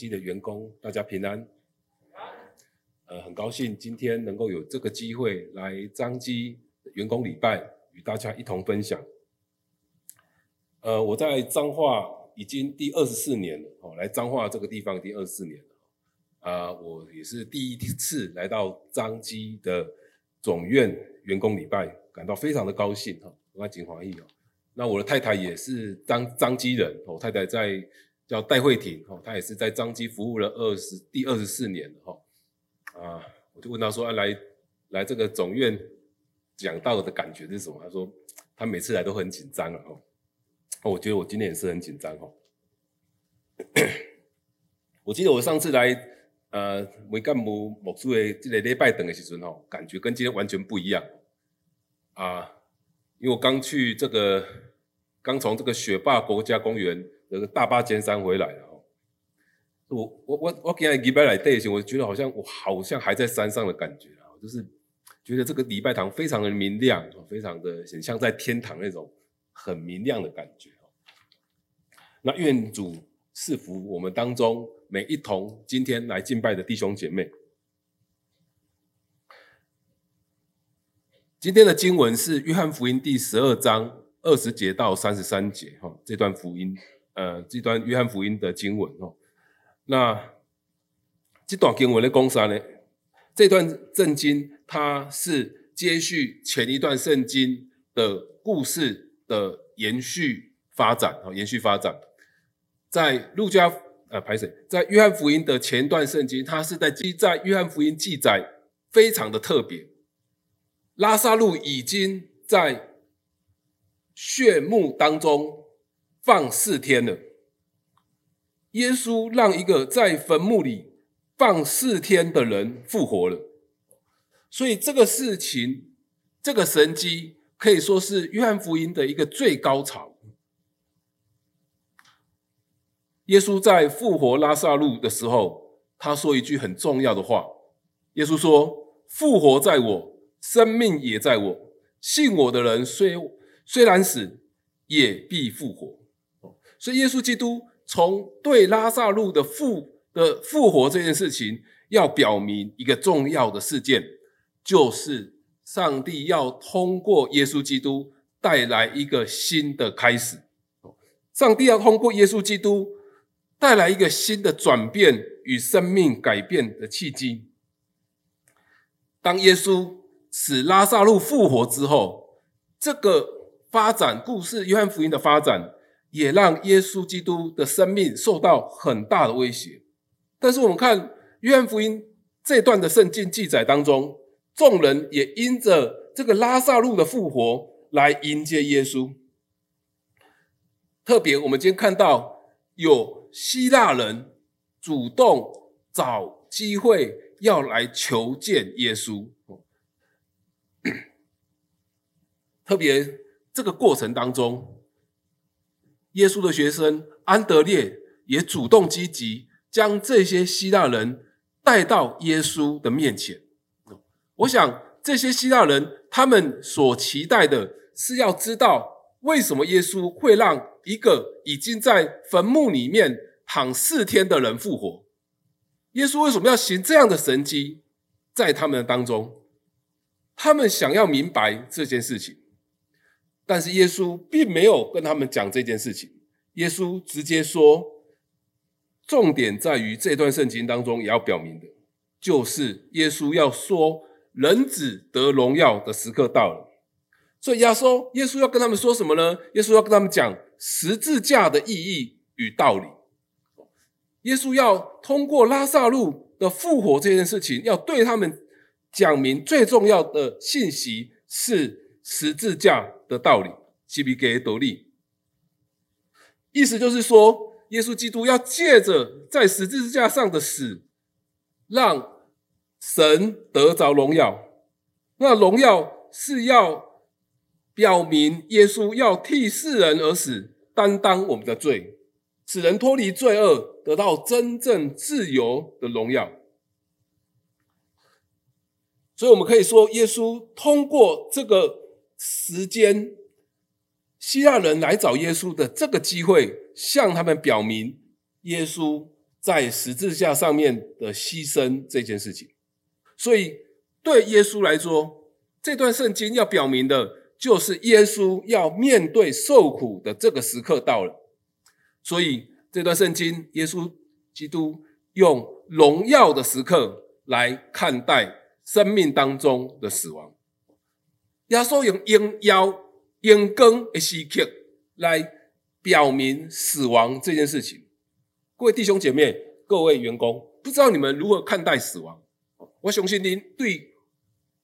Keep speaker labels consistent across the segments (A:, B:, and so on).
A: 基的员工，大家平安。呃，很高兴今天能够有这个机会来彰基员工礼拜，与大家一同分享。呃，我在彰化已经第二十四年了，哦，来彰化这个地方第二十四年了。啊、我也是第一次来到彰基的总院员工礼拜，感到非常的高兴哈，我很欢喜哦。那我的太太也是彰彰基人，我太太在叫戴慧婷，她也是在彰基服务了二十第二十四年了哈，啊，我就问她说，啊、来来这个总院讲道的感觉是什么？她说她每次来都很紧张啊，哦我觉得我今天也是很紧张哈。我记得我上次来呃梅干木木树的这个礼拜等的时候，感觉跟今天完全不一样啊。因为我刚去这个，刚从这个雪霸国家公园那个大巴尖山回来了哦。我我我我今天礼拜来带行，我觉得好像我好像还在山上的感觉啊，就是觉得这个礼拜堂非常的明亮，非常的很像在天堂那种很明亮的感觉。那愿主赐福我们当中每一同今天来敬拜的弟兄姐妹。今天的经文是约翰福音第十二章二十节到三十三节，哈，这段福音，呃，这段约翰福音的经文，哦，那这段经文的讲啥呢？这段圣经它是接续前一段圣经的故事的延续发展，哦，延续发展，在路加，呃，排谁？在约翰福音的前段圣经，它是在记在约翰福音记载非常的特别。拉撒路已经在血墓当中放四天了。耶稣让一个在坟墓里放四天的人复活了，所以这个事情，这个神迹可以说是约翰福音的一个最高潮。耶稣在复活拉撒路的时候，他说一句很重要的话。耶稣说：“复活在我。”生命也在我，信我的人虽虽然死，也必复活。所以，耶稣基督从对拉撒路的复的复活这件事情，要表明一个重要的事件，就是上帝要通过耶稣基督带来一个新的开始。上帝要通过耶稣基督带来一个新的转变与生命改变的契机。当耶稣使拉撒路复活之后，这个发展故事，约翰福音的发展，也让耶稣基督的生命受到很大的威胁。但是我们看约翰福音这段的圣经记载当中，众人也因着这个拉撒路的复活来迎接耶稣。特别我们今天看到有希腊人主动找机会要来求见耶稣。特别这个过程当中，耶稣的学生安德烈也主动积极将这些希腊人带到耶稣的面前。我想这些希腊人他们所期待的是要知道为什么耶稣会让一个已经在坟墓里面躺四天的人复活？耶稣为什么要行这样的神迹在他们当中？他们想要明白这件事情。但是耶稣并没有跟他们讲这件事情，耶稣直接说，重点在于这段圣经当中也要表明的，就是耶稣要说人子得荣耀的时刻到了。所以耶稣，耶稣要跟他们说什么呢？耶稣要跟他们讲十字架的意义与道理。耶稣要通过拉撒路的复活这件事情，要对他们讲明最重要的信息是。十字架的道理，西比给斗利，意思就是说，耶稣基督要借着在十字架上的死，让神得着荣耀。那荣耀是要表明耶稣要替世人而死，担当我们的罪，使人脱离罪恶，得到真正自由的荣耀。所以，我们可以说，耶稣通过这个。时间希腊人来找耶稣的这个机会，向他们表明耶稣在十字架上面的牺牲这件事情。所以，对耶稣来说，这段圣经要表明的，就是耶稣要面对受苦的这个时刻到了。所以，这段圣经，耶稣基督用荣耀的时刻来看待生命当中的死亡。耶稣用荣耀、荣光的时刻来表明死亡这件事情。各位弟兄姐妹、各位员工，不知道你们如何看待死亡？我相信您对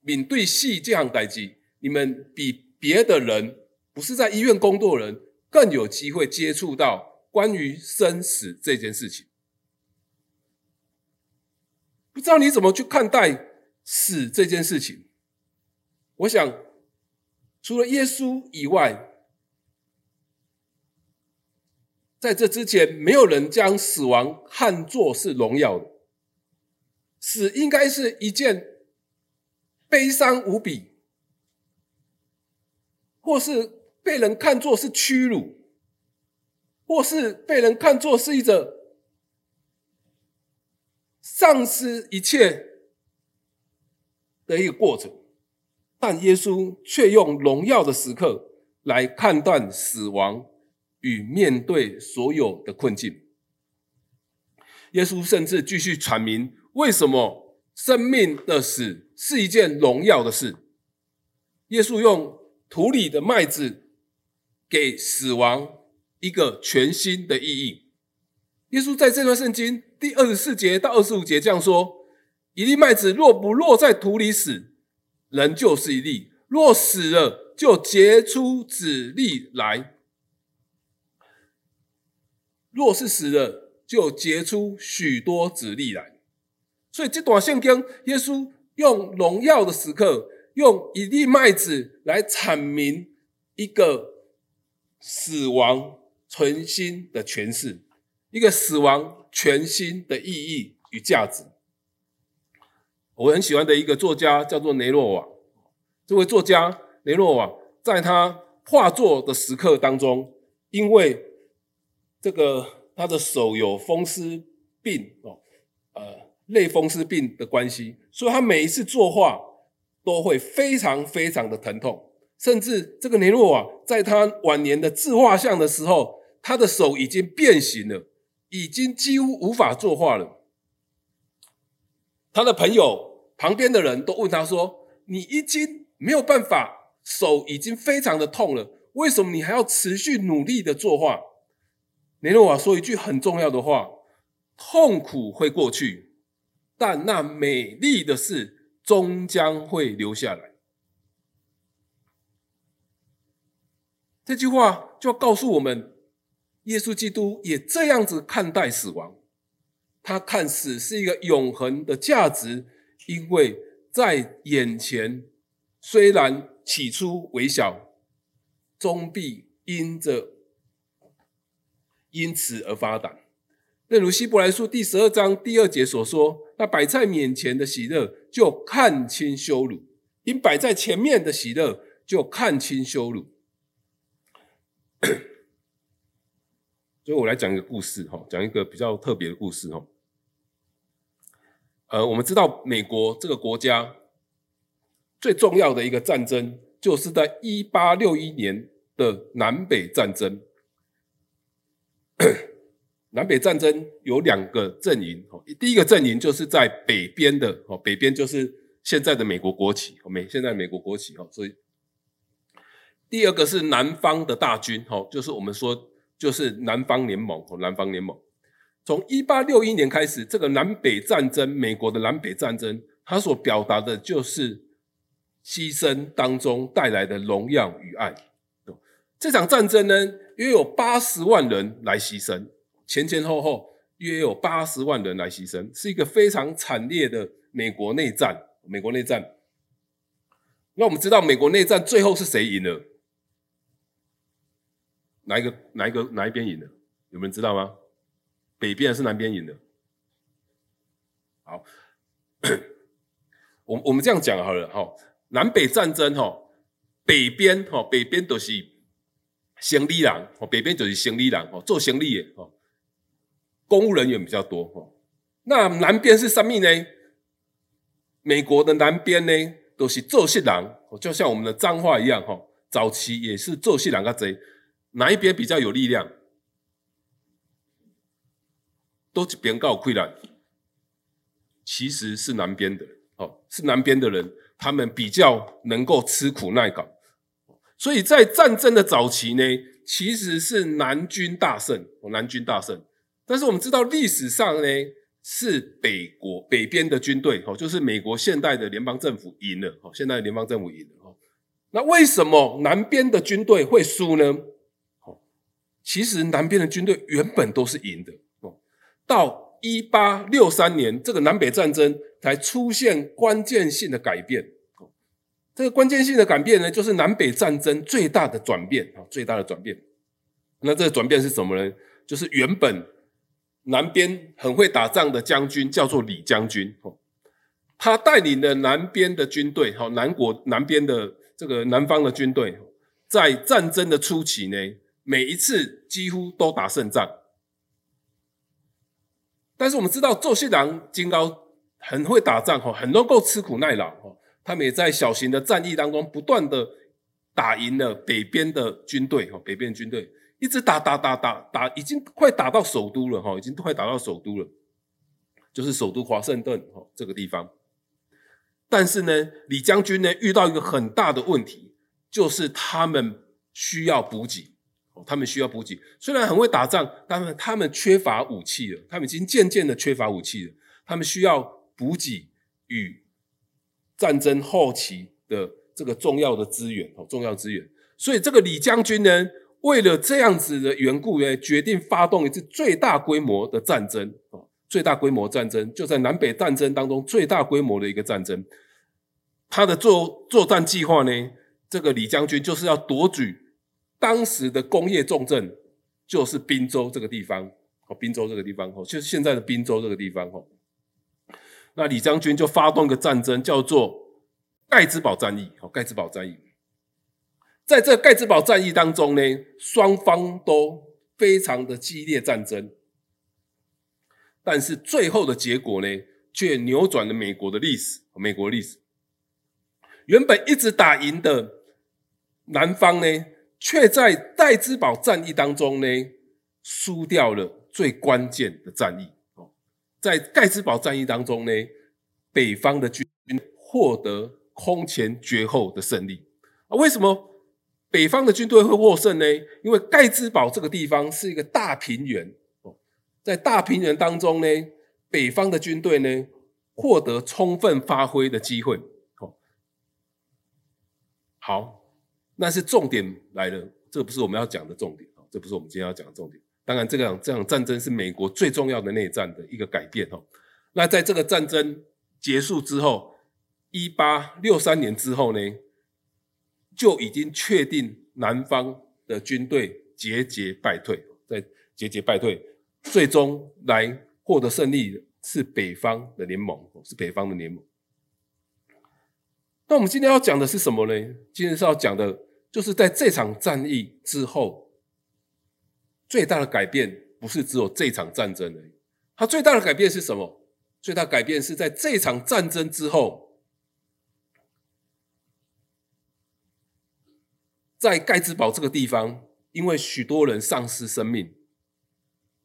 A: 面对死这项代志，你们比别的人，不是在医院工作的人，更有机会接触到关于生死这件事情。不知道你怎么去看待死这件事情？我想。除了耶稣以外，在这之前，没有人将死亡看作是荣耀的。死应该是一件悲伤无比，或是被人看作是屈辱，或是被人看作是一种丧失一切的一个过程。但耶稣却用荣耀的时刻来看断死亡与面对所有的困境。耶稣甚至继续阐明为什么生命的死是一件荣耀的事。耶稣用土里的麦子给死亡一个全新的意义。耶稣在这段圣经第二十四节到二十五节这样说：“一粒麦子若不落在土里死。”人就是一粒，若死了，就结出子粒来；若是死了，就结出许多子粒来。所以这段圣经，耶稣用荣耀的时刻，用一粒麦子来阐明一个死亡全新的诠释，一个死亡全新的意义与价值。我很喜欢的一个作家叫做雷诺瓦。这位作家雷诺瓦在他画作的时刻当中，因为这个他的手有风湿病哦，呃，类风湿病的关系，所以他每一次作画都会非常非常的疼痛，甚至这个雷诺瓦在他晚年的自画像的时候，他的手已经变形了，已经几乎无法作画了。他的朋友。旁边的人都问他说：“你已经没有办法，手已经非常的痛了，为什么你还要持续努力的作画？”雷诺瓦说一句很重要的话：“痛苦会过去，但那美丽的事终将会留下来。”这句话就告诉我们，耶稣基督也这样子看待死亡，他看死是一个永恒的价值。因为在眼前，虽然起初微小，终必因着因此而发展。正如希伯来书第十二章第二节所说：“那摆在面前的喜乐，就看轻羞辱；因摆在前面的喜乐，就看轻羞辱。”所以我来讲一个故事，哈，讲一个比较特别的故事，哈。呃，我们知道美国这个国家最重要的一个战争，就是在一八六一年的南北战争。南北战争有两个阵营，哦，第一个阵营就是在北边的，哦，北边就是现在的美国国旗，美现在美国国旗，哦，所以第二个是南方的大军，哦，就是我们说就是南方联盟，哦，南方联盟。从一八六一年开始，这个南北战争，美国的南北战争，它所表达的就是牺牲当中带来的荣耀与爱。这场战争呢，约有八十万人来牺牲，前前后后约有八十万人来牺牲，是一个非常惨烈的美国内战。美国内战，那我们知道美国内战最后是谁赢了？哪一个？哪一个？哪一边赢了？有没有人知道吗？北边还是南边赢的？好，我我们这样讲好了哈。南北战争哈，北边哈，北边都是行李人，北边就是行李人，做行李的，哦，公务人员比较多，哦，那南边是什么呢？美国的南边呢，都是做事人，就像我们的脏话一样，哈，早期也是做事人较多，哪一边比较有力量？都一边较有困难，其实是南边的，哦，是南边的人，他们比较能够吃苦耐劳。所以在战争的早期呢，其实是南军大胜，南军大胜。但是我们知道历史上呢，是北国北边的军队，哦，就是美国现代的联邦政府赢了，哦，现在的联邦政府赢了，哦。那为什么南边的军队会输呢？哦，其实南边的军队原本都是赢的，到一八六三年这个南北战争才出现关键性的改变。这个关键性的改变呢，就是南北战争最大的转变啊，最大的转变。那这个转变是什么呢？就是原本南边很会打仗的将军叫做李将军，他带领的南边的军队，哈，南国南边的这个南方的军队，在战争的初期呢，每一次几乎都打胜仗。但是我们知道，做信郎金高很会打仗，哈，很能够吃苦耐劳，哈。他们也在小型的战役当中不断的打赢了北边的军队，哈，北边军队一直打打打打打，已经快打到首都了，哈，已经快打到首都了，就是首都华盛顿，哈，这个地方。但是呢，李将军呢遇到一个很大的问题，就是他们需要补给，他们需要补给。虽然很会打仗，但是他们缺乏武器了，他们已经渐渐的缺乏武器了，他们需要补给与。战争后期的这个重要的资源，哦，重要资源，所以这个李将军呢，为了这样子的缘故呢，决定发动一次最大规模的战争，哦，最大规模战争就在南北战争当中最大规模的一个战争。他的作作战计划呢，这个李将军就是要夺取当时的工业重镇，就是宾州这个地方，哦，宾州这个地方，哦，就是现在的宾州这个地方，哦。那李将军就发动一个战争，叫做盖兹堡战役。哦，盖兹堡战役，在这盖兹堡战役当中呢，双方都非常的激烈战争，但是最后的结果呢，却扭转了美国的历史。美国历史原本一直打赢的南方呢，却在盖兹堡战役当中呢，输掉了最关键的战役。哦在盖茨堡战役当中呢，北方的军获得空前绝后的胜利啊！为什么北方的军队会获胜呢？因为盖茨堡这个地方是一个大平原哦，在大平原当中呢，北方的军队呢获得充分发挥的机会哦。好，那是重点来了，这不是我们要讲的重点啊，这不是我们今天要讲的重点。当然，这场这场战争是美国最重要的内战的一个改变哦。那在这个战争结束之后，一八六三年之后呢，就已经确定南方的军队节节败退，在节节败退，最终来获得胜利的是北方的联盟，是北方的联盟。那我们今天要讲的是什么呢？今天是要讲的，就是在这场战役之后。最大的改变不是只有这场战争而已，它最大的改变是什么？最大改变是在这场战争之后，在盖茨堡这个地方，因为许多人丧失生命，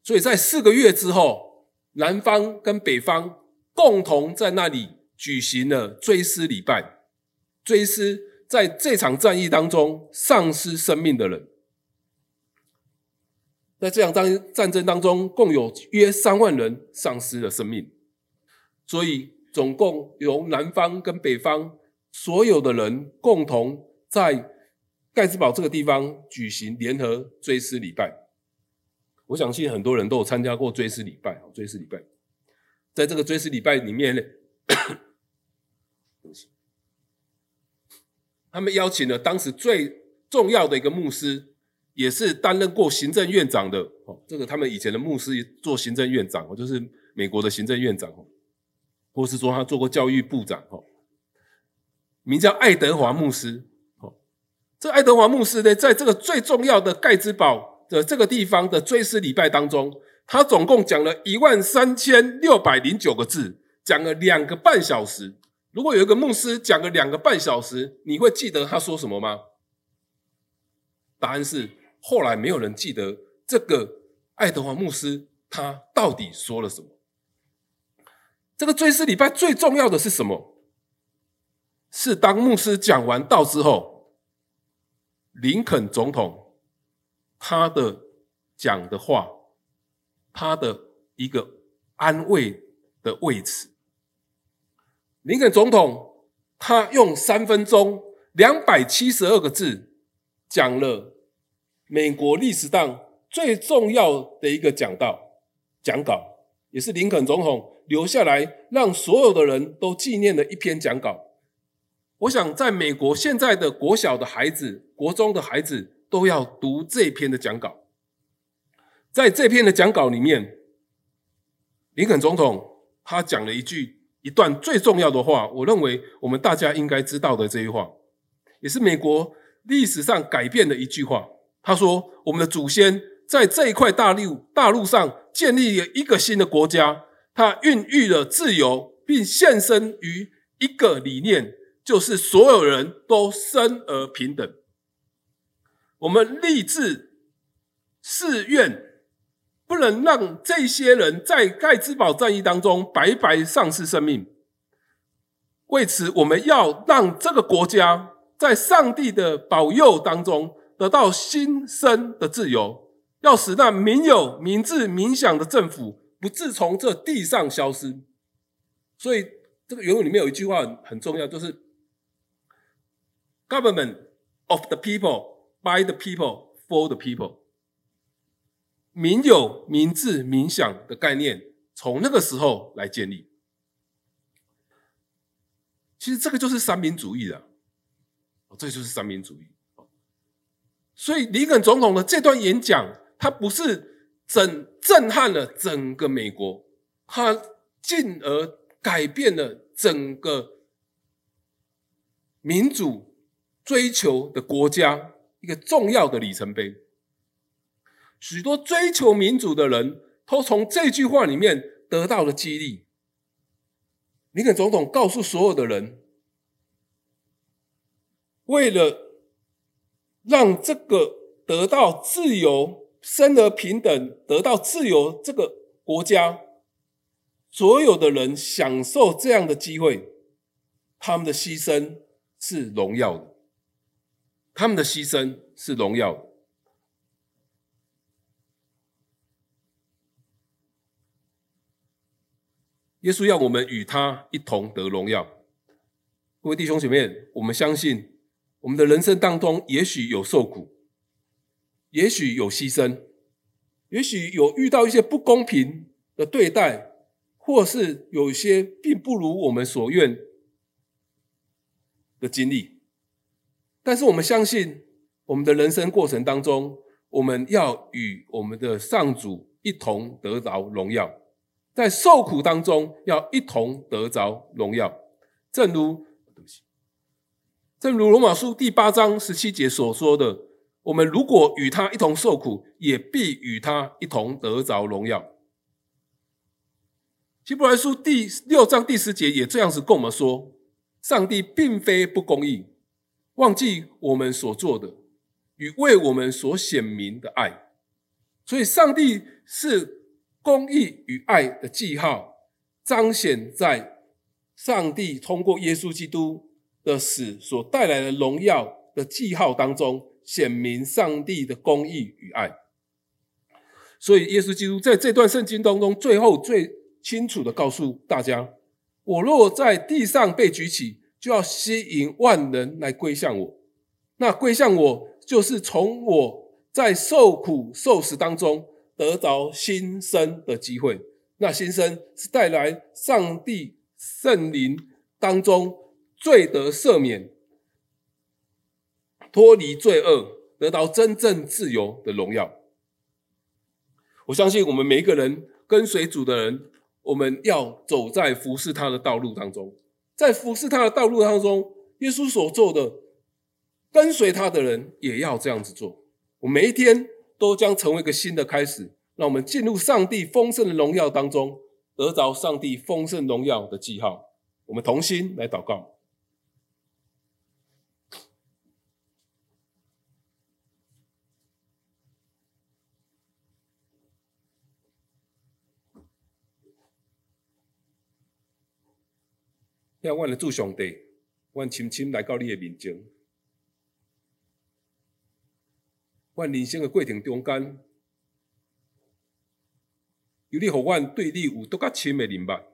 A: 所以在四个月之后，南方跟北方共同在那里举行了追思礼拜，追思在这场战役当中丧失生命的人。在这场战战争当中，共有约三万人丧失了生命，所以总共由南方跟北方所有的人共同在盖茨堡这个地方举行联合追思礼拜。我相信很多人都有参加过追思礼拜，追思礼拜，在这个追思礼拜里面他们邀请了当时最重要的一个牧师。也是担任过行政院长的哦，这个他们以前的牧师做行政院长哦，就是美国的行政院长哦，或是说他做过教育部长哦，名叫爱德华牧师哦。这爱德华牧师呢，在这个最重要的盖茨堡的这个地方的追思礼拜当中，他总共讲了一万三千六百零九个字，讲了两个半小时。如果有一个牧师讲了两个半小时，你会记得他说什么吗？答案是，后来没有人记得这个爱德华牧师他到底说了什么。这个追思礼拜最重要的是什么？是当牧师讲完道之后，林肯总统他的讲的话，他的一个安慰的慰词。林肯总统他用三分钟两百七十二个字讲了美国历史上最重要的一个讲道讲稿，也是林肯总统留下来让所有的人都纪念的一篇讲稿。我想，在美国现在的国小的孩子、国中的孩子都要读这篇的讲稿。在这篇的讲稿里面，林肯总统他讲了一句。一段最重要的话，我认为我们大家应该知道的这句话，也是美国历史上改变的一句话。他说：“我们的祖先在这一块大陆大陆上建立了一个新的国家，他孕育了自由，并献身于一个理念，就是所有人都生而平等。我们立志誓愿。”不能让这些人在盖茨堡战役当中白白丧失生命。为此，我们要让这个国家在上帝的保佑当中得到新生的自由，要使那民有、民治、民享的政府不自从这地上消失。所以，这个原文里面有一句话很重要，就是 “Government of the people, by the people, for the people”。民有、民治、民享的概念，从那个时候来建立。其实这个就是三民主义了，这就是三民主义。所以里根总统的这段演讲，他不是整震撼了整个美国，他进而改变了整个民主追求的国家一个重要的里程碑。许多追求民主的人都从这句话里面得到了激励。林肯总统告诉所有的人，为了让这个得到自由、生而平等、得到自由这个国家，所有的人享受这样的机会，他们的牺牲是荣耀的。他们的牺牲是荣耀的。耶稣要我们与他一同得荣耀。各位弟兄姐妹，我们相信，我们的人生当中，也许有受苦，也许有牺牲，也许有遇到一些不公平的对待，或是有一些并不如我们所愿的经历。但是我们相信，我们的人生过程当中，我们要与我们的上主一同得着荣耀。在受苦当中，要一同得着荣耀，正如，正如罗马书第八章十七节所说的：“我们如果与他一同受苦，也必与他一同得着荣耀。”希伯来书第六章第十节也这样子跟我们说：“上帝并非不公义，忘记我们所做的与为我们所显明的爱。”所以，上帝是。公义与爱的记号彰显在上帝通过耶稣基督的死所带来的荣耀的记号当中，显明上帝的公义与爱。所以，耶稣基督在这段圣经当中，最后最清楚地告诉大家：我若在地上被举起，就要吸引万人来归向我。那归向我，就是从我在受苦受死当中。得着新生的机会，那新生是带来上帝圣灵当中罪得赦免、脱离罪恶、得到真正自由的荣耀。我相信我们每一个人跟随主的人，我们要走在服侍他的道路当中，在服侍他的道路当中，耶稣所做的跟随他的人也要这样子做。我每一天都将成为一个新的开始，让我们进入上帝丰盛的荣耀当中，得着上帝丰盛荣耀的记号。我们同心来祷告。让我们祝上帝，我深深来到你的面前。我人生的过程中间，有你互我对你有多较深的明白，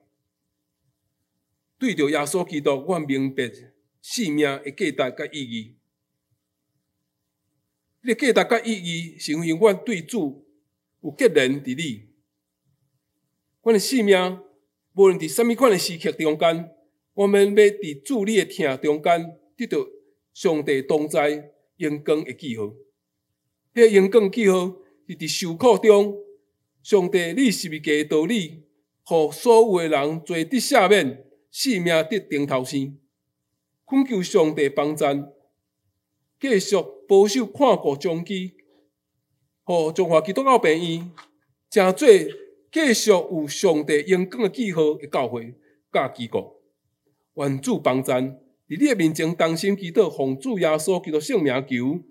A: 对着耶稣基督，我明白生命的价值甲意义。你的价值甲意义，是因为我对主有结连伫你。我的生命无论伫什么款的时刻中间。我们要伫主你的听中间得到上帝同在阳光的记号。迄个荣光记号是伫受苦中，上帝你十字架的道理，互所有的人罪得赦免，性命得顶头生。恳求上帝帮助，继续保守看顾众基，互中华基督教病院成做继续有上帝荣光的记号的教会甲机构。愿主帮助，伫你的面前，当心祈祷，奉主耶稣基督圣名求，